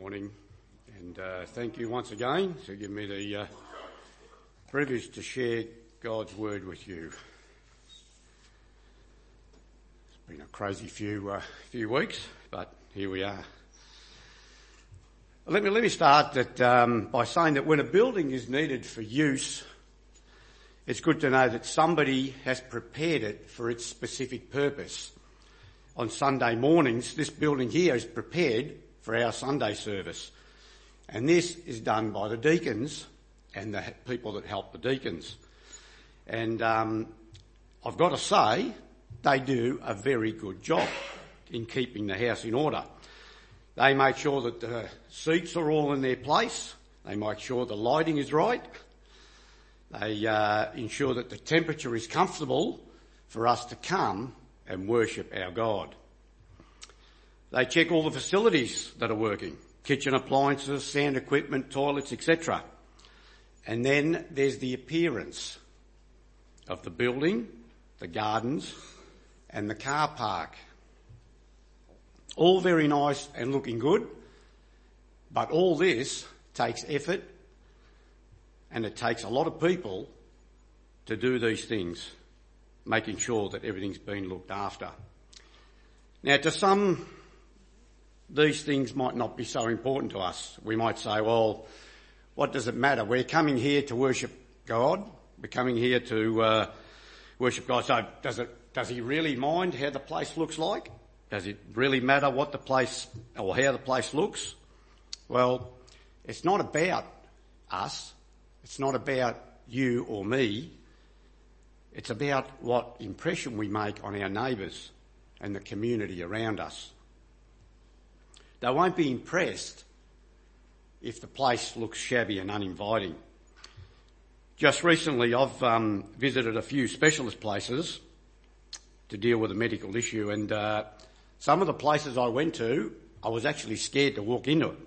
morning, and uh, thank you once again for giving me the uh, privilege to share God's word with you. It's been a crazy few uh, few weeks, but here we are. Let me let me start that, um, by saying that when a building is needed for use, it's good to know that somebody has prepared it for its specific purpose. On Sunday mornings, this building here is prepared for our Sunday service. And this is done by the deacons and the people that help the deacons. And um, I've got to say, they do a very good job in keeping the house in order. They make sure that the seats are all in their place. They make sure the lighting is right. They uh, ensure that the temperature is comfortable for us to come and worship our God. They check all the facilities that are working, kitchen appliances, sound equipment, toilets, etc. And then there's the appearance of the building, the gardens, and the car park. All very nice and looking good, but all this takes effort and it takes a lot of people to do these things, making sure that everything's been looked after. Now to some these things might not be so important to us. We might say, well, what does it matter? We're coming here to worship God. We're coming here to uh, worship God. So does it, does he really mind how the place looks like? Does it really matter what the place or how the place looks? Well, it's not about us. It's not about you or me. It's about what impression we make on our neighbours and the community around us. They won't be impressed if the place looks shabby and uninviting. Just recently I've um, visited a few specialist places to deal with a medical issue and uh, some of the places I went to, I was actually scared to walk into it.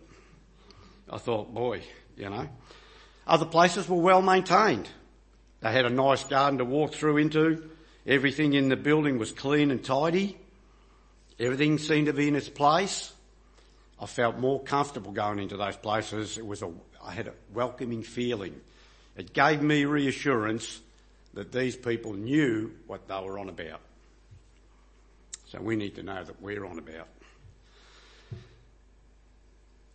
I thought, boy, you know. Other places were well maintained. They had a nice garden to walk through into. Everything in the building was clean and tidy. Everything seemed to be in its place. I felt more comfortable going into those places. It was a, I had a welcoming feeling. It gave me reassurance that these people knew what they were on about. So we need to know that we're on about.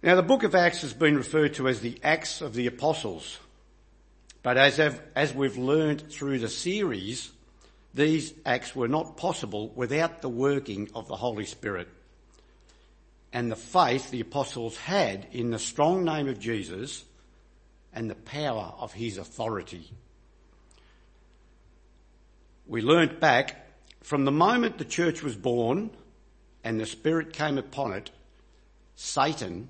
Now the book of Acts has been referred to as the Acts of the Apostles. But as, as we've learned through the series, these acts were not possible without the working of the Holy Spirit and the faith the apostles had in the strong name of Jesus and the power of his authority. We learnt back from the moment the church was born and the Spirit came upon it, Satan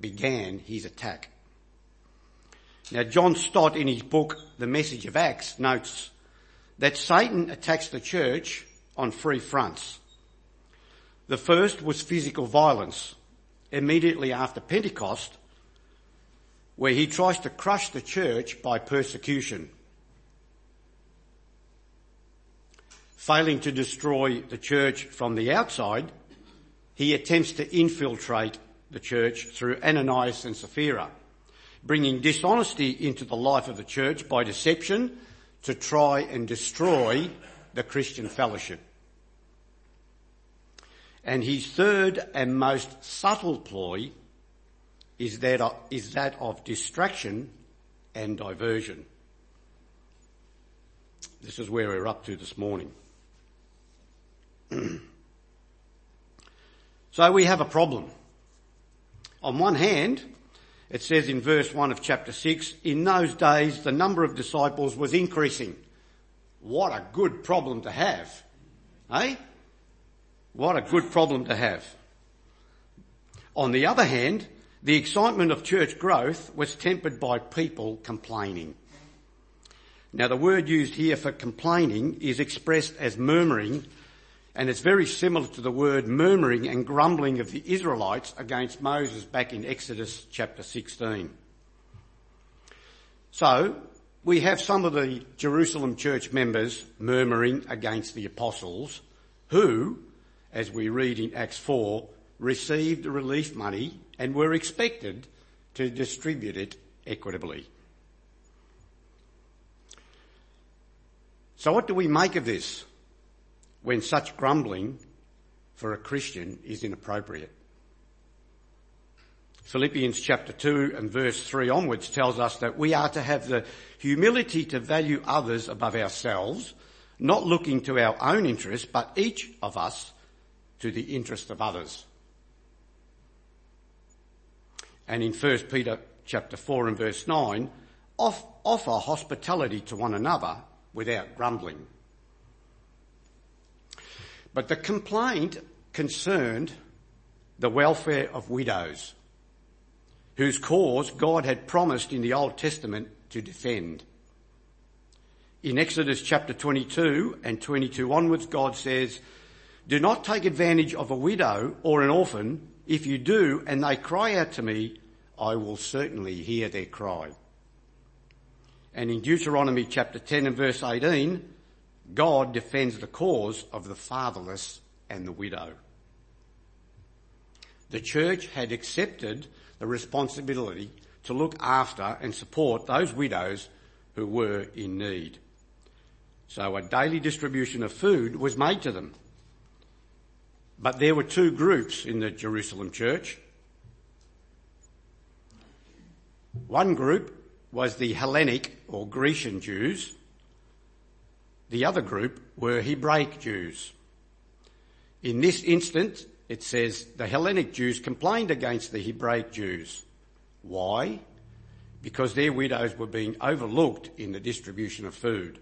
began his attack. Now John Stott in his book, The Message of Acts, notes that Satan attacks the church on three fronts. The first was physical violence immediately after Pentecost, where he tries to crush the church by persecution. Failing to destroy the church from the outside, he attempts to infiltrate the church through Ananias and Sapphira, bringing dishonesty into the life of the church by deception to try and destroy the Christian fellowship. And his third and most subtle ploy is that of, is that of distraction and diversion. This is where we're up to this morning. so we have a problem. On one hand, it says in verse 1 of chapter 6, in those days the number of disciples was increasing. What a good problem to have. Eh? What a good problem to have. On the other hand, the excitement of church growth was tempered by people complaining. Now the word used here for complaining is expressed as murmuring and it's very similar to the word murmuring and grumbling of the Israelites against Moses back in Exodus chapter 16. So, we have some of the Jerusalem church members murmuring against the apostles who as we read in Acts 4, received relief money and were expected to distribute it equitably. So what do we make of this when such grumbling for a Christian is inappropriate? Philippians chapter 2 and verse 3 onwards tells us that we are to have the humility to value others above ourselves, not looking to our own interests, but each of us to the interest of others. And in 1 Peter chapter 4 and verse 9, off, offer hospitality to one another without grumbling. But the complaint concerned the welfare of widows, whose cause God had promised in the Old Testament to defend. In Exodus chapter 22 and 22 onwards, God says, Do not take advantage of a widow or an orphan. If you do, and they cry out to me, I will certainly hear their cry. And in Deuteronomy chapter 10 and verse 18, God defends the cause of the fatherless and the widow. The church had accepted the responsibility to look after and support those widows who were in need. So a daily distribution of food was made to them. But there were two groups in the Jerusalem church. One group was the Hellenic or Grecian Jews. The other group were Hebraic Jews. In this instance, it says the Hellenic Jews complained against the Hebraic Jews. Why? Because their widows were being overlooked in the distribution of food.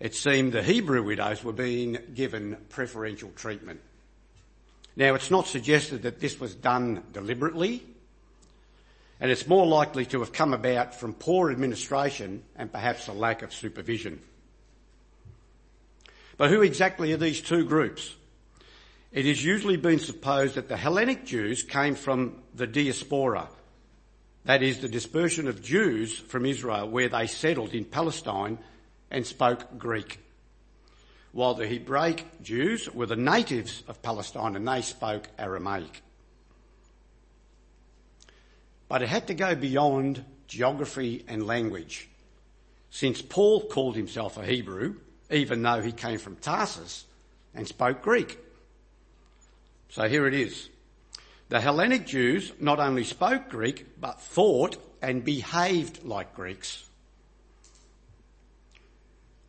It seemed the Hebrew widows were being given preferential treatment. Now it's not suggested that this was done deliberately, and it's more likely to have come about from poor administration and perhaps a lack of supervision. But who exactly are these two groups? It has usually been supposed that the Hellenic Jews came from the diaspora, that is, the dispersion of Jews from Israel where they settled in Palestine and spoke Greek. While the Hebraic Jews were the natives of Palestine and they spoke Aramaic. But it had to go beyond geography and language. Since Paul called himself a Hebrew, even though he came from Tarsus and spoke Greek. So here it is. The Hellenic Jews not only spoke Greek, but thought and behaved like Greeks.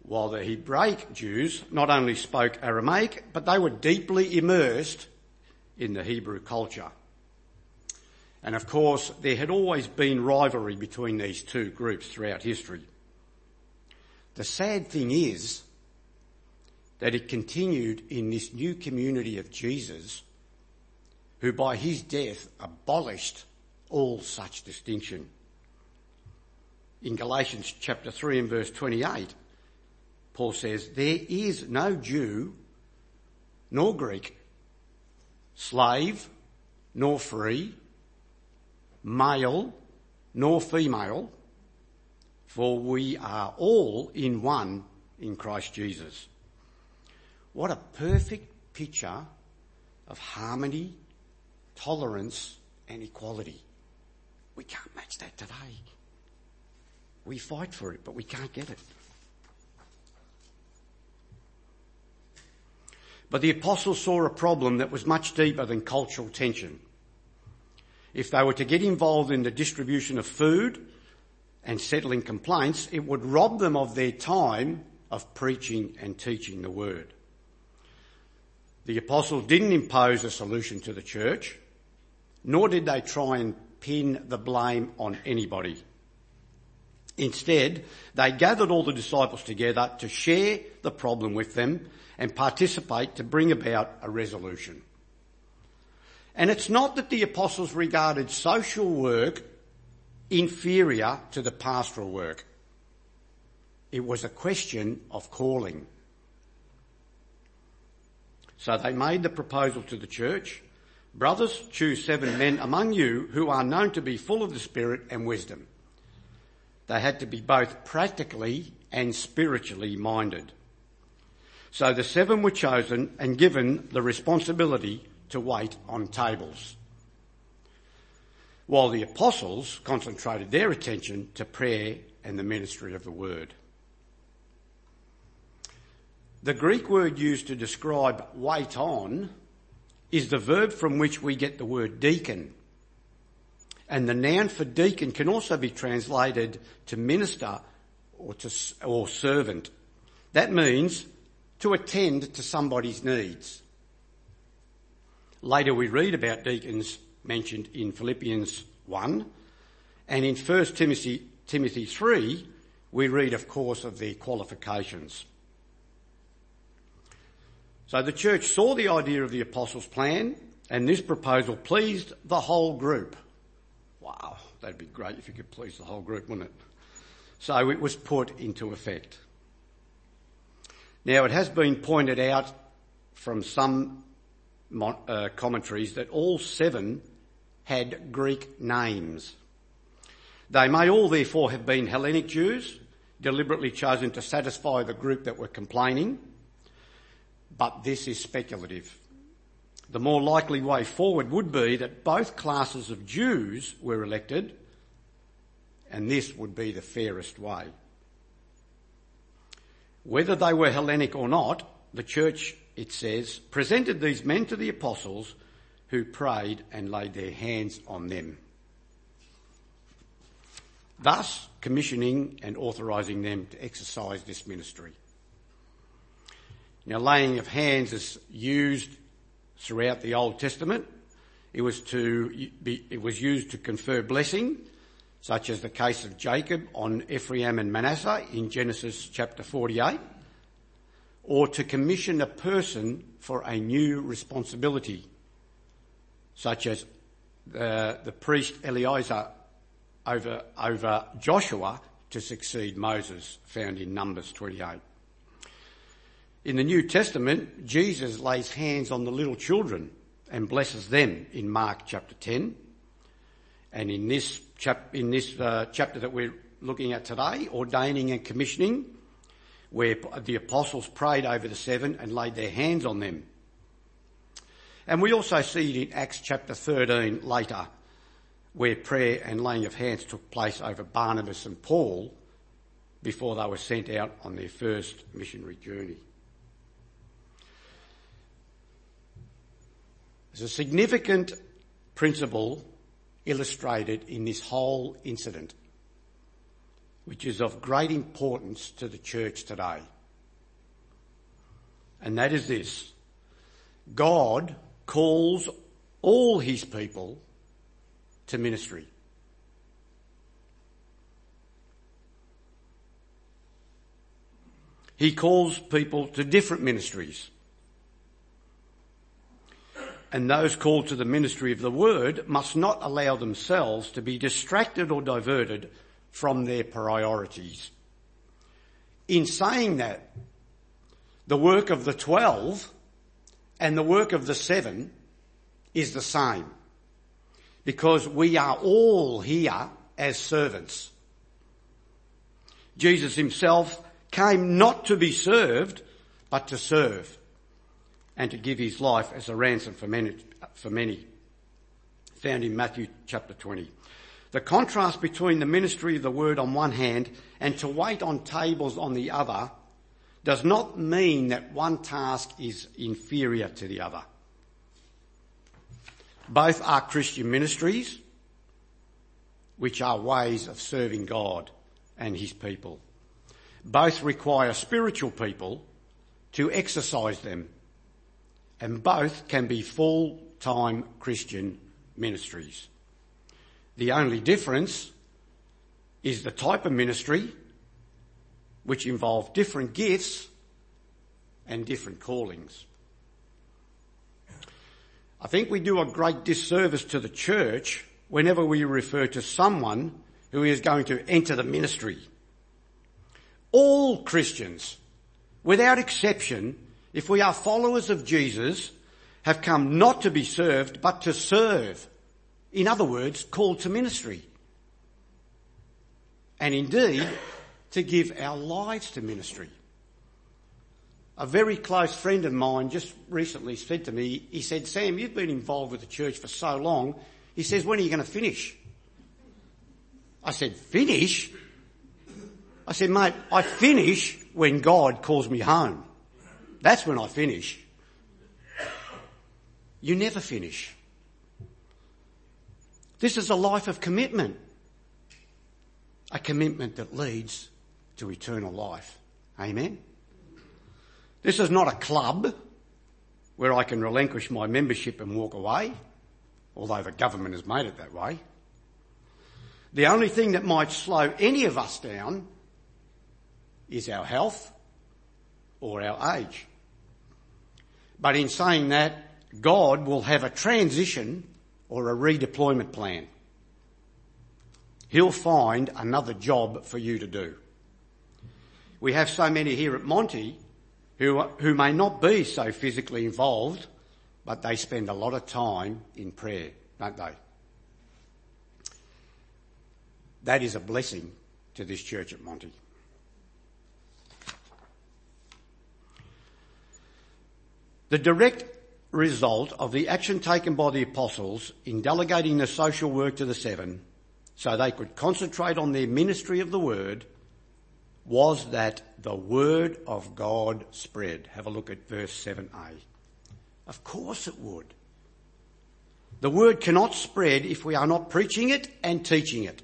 While the Hebraic Jews not only spoke Aramaic, but they were deeply immersed in the Hebrew culture. And of course, there had always been rivalry between these two groups throughout history. The sad thing is that it continued in this new community of Jesus, who by his death abolished all such distinction. In Galatians chapter 3 and verse 28, Paul says, There is no Jew nor Greek, slave nor free, male nor female, for we are all in one in Christ Jesus. What a perfect picture of harmony, tolerance and equality. We can't match that today. We fight for it, but we can't get it. But the apostles saw a problem that was much deeper than cultural tension if they were to get involved in the distribution of food and settling complaints, it would rob them of their time of preaching and teaching the word. The apostles didn't impose a solution to the church, nor did they try and pin the blame on anybody. Instead, they gathered all the disciples together to share the problem with them and participate to bring about a resolution. And it's not that the apostles regarded social work inferior to the pastoral work. It was a question of calling. So they made the proposal to the church. Brothers, choose seven men among you who are known to be full of the Spirit and wisdom. They had to be both practically and spiritually minded. So the seven were chosen and given the responsibility to wait on tables, while the apostles concentrated their attention to prayer and the ministry of the word. The Greek word used to describe wait on is the verb from which we get the word deacon. And the noun for deacon can also be translated to minister or to, or servant. That means to attend to somebody's needs. Later we read about deacons mentioned in Philippians 1 and in 1 Timothy, Timothy 3 we read of course of their qualifications. So the church saw the idea of the apostles' plan and this proposal pleased the whole group. Wow, that'd be great if you could please the whole group, wouldn't it? So it was put into effect. Now it has been pointed out from some uh, commentaries that all seven had Greek names. They may all therefore have been Hellenic Jews, deliberately chosen to satisfy the group that were complaining but this is speculative. The more likely way forward would be that both classes of Jews were elected, and this would be the fairest way. Whether they were Hellenic or not, the church, it says, presented these men to the apostles who prayed and laid their hands on them. Thus, commissioning and authorising them to exercise this ministry. Now, laying of hands is used throughout the Old Testament. It was to be, it was used to confer blessing, such as the case of Jacob on Ephraim and Manasseh in Genesis chapter 48, or to commission a person for a new responsibility, such as the, the priest Eleazar over, over Joshua to succeed Moses, found in Numbers 28. In the New Testament, Jesus lays hands on the little children and blesses them in Mark chapter 10. And in this, chap- in this uh, chapter that we're looking at today, ordaining and commissioning, where the apostles prayed over the seven and laid their hands on them. And we also see it in Acts chapter 13 later, where prayer and laying of hands took place over Barnabas and Paul before they were sent out on their first missionary journey. There's a significant principle illustrated in this whole incident, which is of great importance to the church today. And that is this. God calls all his people to ministry. He calls people to different ministries and those called to the ministry of the word must not allow themselves to be distracted or diverted from their priorities. In saying that, the work of the twelve and the work of the seven is the same because we are all here as servants. Jesus himself came not to be served, but to serve and to give his life as a ransom for many, for many. Found in Matthew chapter 20. The contrast between the ministry of the word on one hand and to wait on tables on the other does not mean that one task is inferior to the other. Both are Christian ministries, which are ways of serving God and his people. Both require spiritual people to exercise them and both can be full-time Christian ministries. The only difference is the type of ministry which involve different gifts and different callings. I think we do a great disservice to the church whenever we refer to someone who is going to enter the ministry. All Christians, without exception, if we are followers of Jesus, have come not to be served, but to serve. In other words, called to ministry. And indeed, to give our lives to ministry. A very close friend of mine just recently said to me, he said, Sam, you've been involved with the church for so long. He says, when are you going to finish? I said, finish? I said, mate, I finish when God calls me home. That's when I finish. You never finish. This is a life of commitment. A commitment that leads to eternal life. Amen. This is not a club where I can relinquish my membership and walk away, although the government has made it that way. The only thing that might slow any of us down is our health or our age. But in saying that, God will have a transition or a redeployment plan. He'll find another job for you to do. We have so many here at Monty who, who may not be so physically involved, but they spend a lot of time in prayer, don't they? That is a blessing to this church at Monty. The direct result of the action taken by the apostles in delegating the social work to the seven so they could concentrate on their ministry of the word was that the word of God spread. Have a look at verse 7a. Of course it would. The word cannot spread if we are not preaching it and teaching it.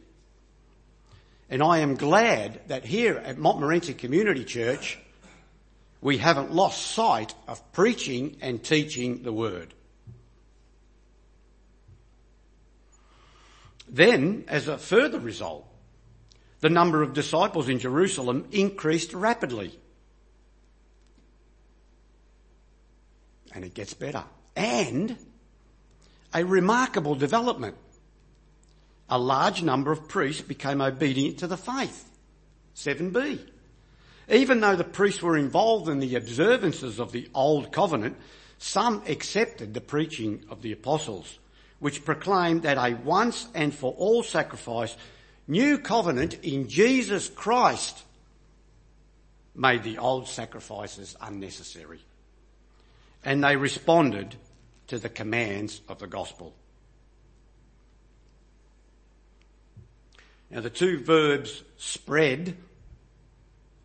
And I am glad that here at Montmorency Community Church, we haven't lost sight of preaching and teaching the word. Then, as a further result, the number of disciples in Jerusalem increased rapidly. And it gets better. And a remarkable development. A large number of priests became obedient to the faith. 7b. Even though the priests were involved in the observances of the old covenant, some accepted the preaching of the apostles, which proclaimed that a once and for all sacrifice, new covenant in Jesus Christ made the old sacrifices unnecessary. And they responded to the commands of the gospel. Now the two verbs spread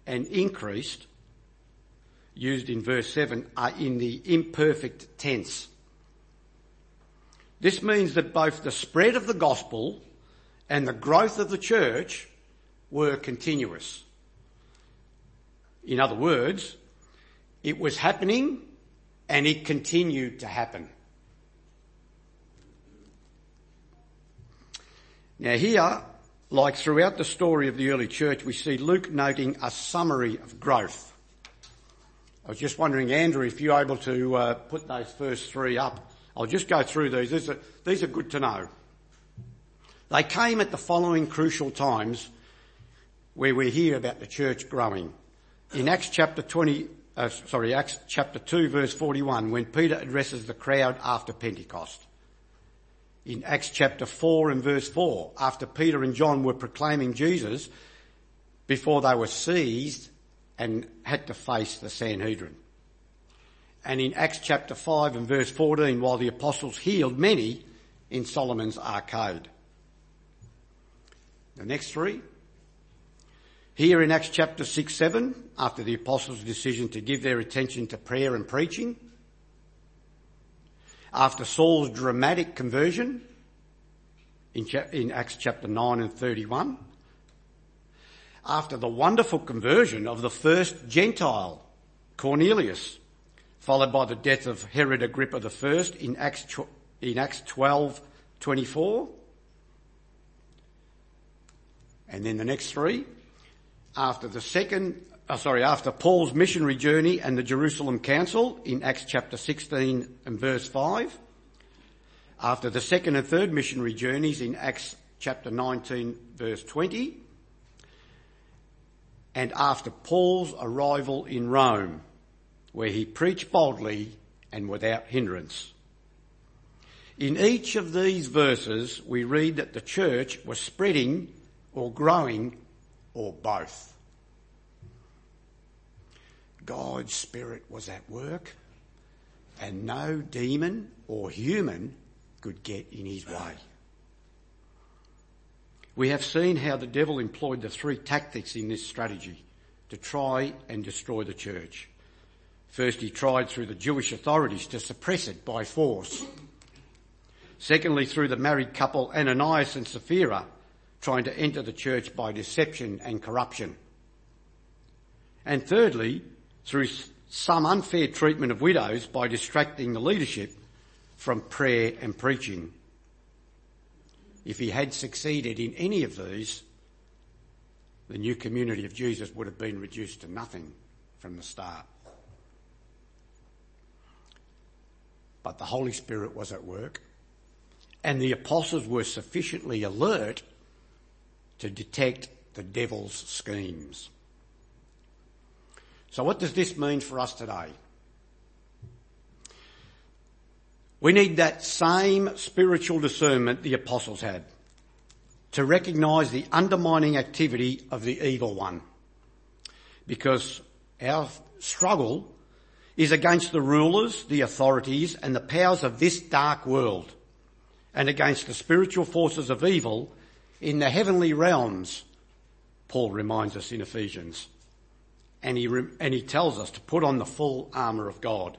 and increased, used in verse 7, are in the imperfect tense. This means that both the spread of the gospel and the growth of the church were continuous. In other words, it was happening and it continued to happen. Now here, like throughout the story of the early church, we see Luke noting a summary of growth. I was just wondering, Andrew, if you're able to uh, put those first three up. I'll just go through these. These are, these are good to know. They came at the following crucial times where we hear about the church growing. In Acts chapter 20, uh, sorry, Acts chapter 2 verse 41, when Peter addresses the crowd after Pentecost in Acts chapter 4 and verse 4, after Peter and John were proclaiming Jesus before they were seized and had to face the Sanhedrin. And in Acts chapter 5 and verse 14, while the apostles healed many in Solomon's arcade. The next three. Here in Acts chapter 6, 7, after the apostles' decision to give their attention to prayer and preaching, after Saul's dramatic conversion in, in Acts chapter 9 and 31, after the wonderful conversion of the first Gentile, Cornelius, followed by the death of Herod Agrippa I in Acts, in Acts 12, 24. And then the next three, after the second uh, sorry, after Paul's missionary journey and the Jerusalem Council in Acts chapter 16 and verse 5, after the second and third missionary journeys in Acts chapter 19 verse 20, and after Paul's arrival in Rome, where he preached boldly and without hindrance. In each of these verses, we read that the church was spreading or growing or both. God's Spirit was at work and no demon or human could get in his way. We have seen how the devil employed the three tactics in this strategy to try and destroy the church. First, he tried through the Jewish authorities to suppress it by force. Secondly, through the married couple Ananias and Sapphira, trying to enter the church by deception and corruption. And thirdly, through some unfair treatment of widows by distracting the leadership from prayer and preaching. If he had succeeded in any of these, the new community of Jesus would have been reduced to nothing from the start. But the Holy Spirit was at work and the apostles were sufficiently alert to detect the devil's schemes. So what does this mean for us today? We need that same spiritual discernment the apostles had to recognise the undermining activity of the evil one. Because our struggle is against the rulers, the authorities and the powers of this dark world and against the spiritual forces of evil in the heavenly realms, Paul reminds us in Ephesians. And he, and he tells us to put on the full armour of God.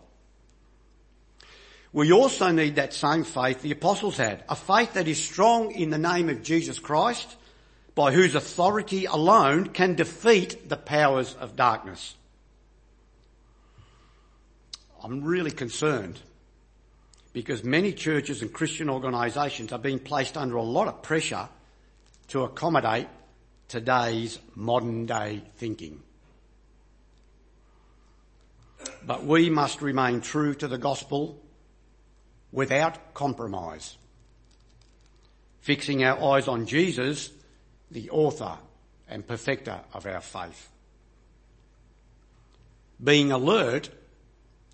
We also need that same faith the apostles had, a faith that is strong in the name of Jesus Christ, by whose authority alone can defeat the powers of darkness. I'm really concerned because many churches and Christian organisations are being placed under a lot of pressure to accommodate today's modern day thinking. But we must remain true to the gospel without compromise. Fixing our eyes on Jesus, the author and perfecter of our faith. Being alert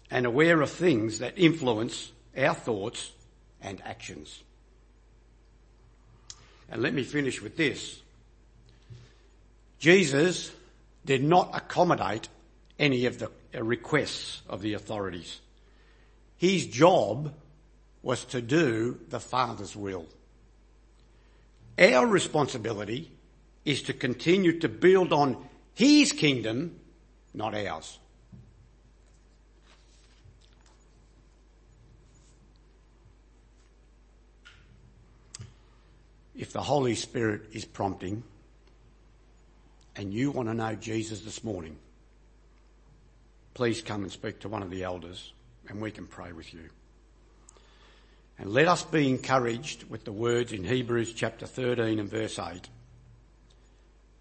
and aware of things that influence our thoughts and actions. And let me finish with this. Jesus did not accommodate any of the uh, requests of the authorities. His job was to do the Father's will. Our responsibility is to continue to build on His kingdom, not ours. If the Holy Spirit is prompting and you want to know Jesus this morning, please come and speak to one of the elders and we can pray with you. And let us be encouraged with the words in Hebrews chapter 13 and verse 8.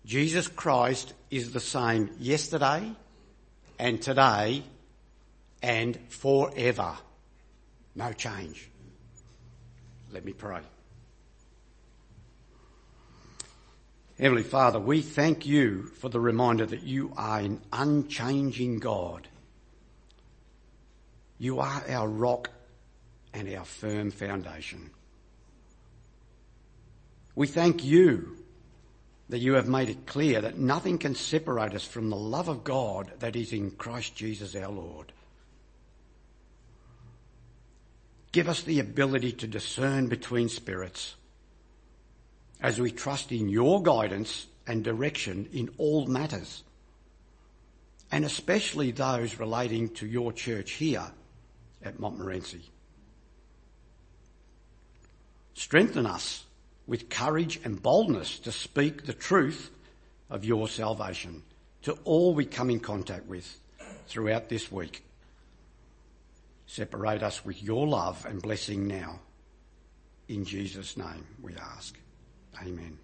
Jesus Christ is the same yesterday and today and forever. No change. Let me pray. Heavenly Father, we thank you for the reminder that you are an unchanging God. You are our rock and our firm foundation. We thank you that you have made it clear that nothing can separate us from the love of God that is in Christ Jesus our Lord. Give us the ability to discern between spirits as we trust in your guidance and direction in all matters, and especially those relating to your church here at Montmorency. Strengthen us with courage and boldness to speak the truth of your salvation to all we come in contact with throughout this week. Separate us with your love and blessing now. In Jesus' name we ask. Amen.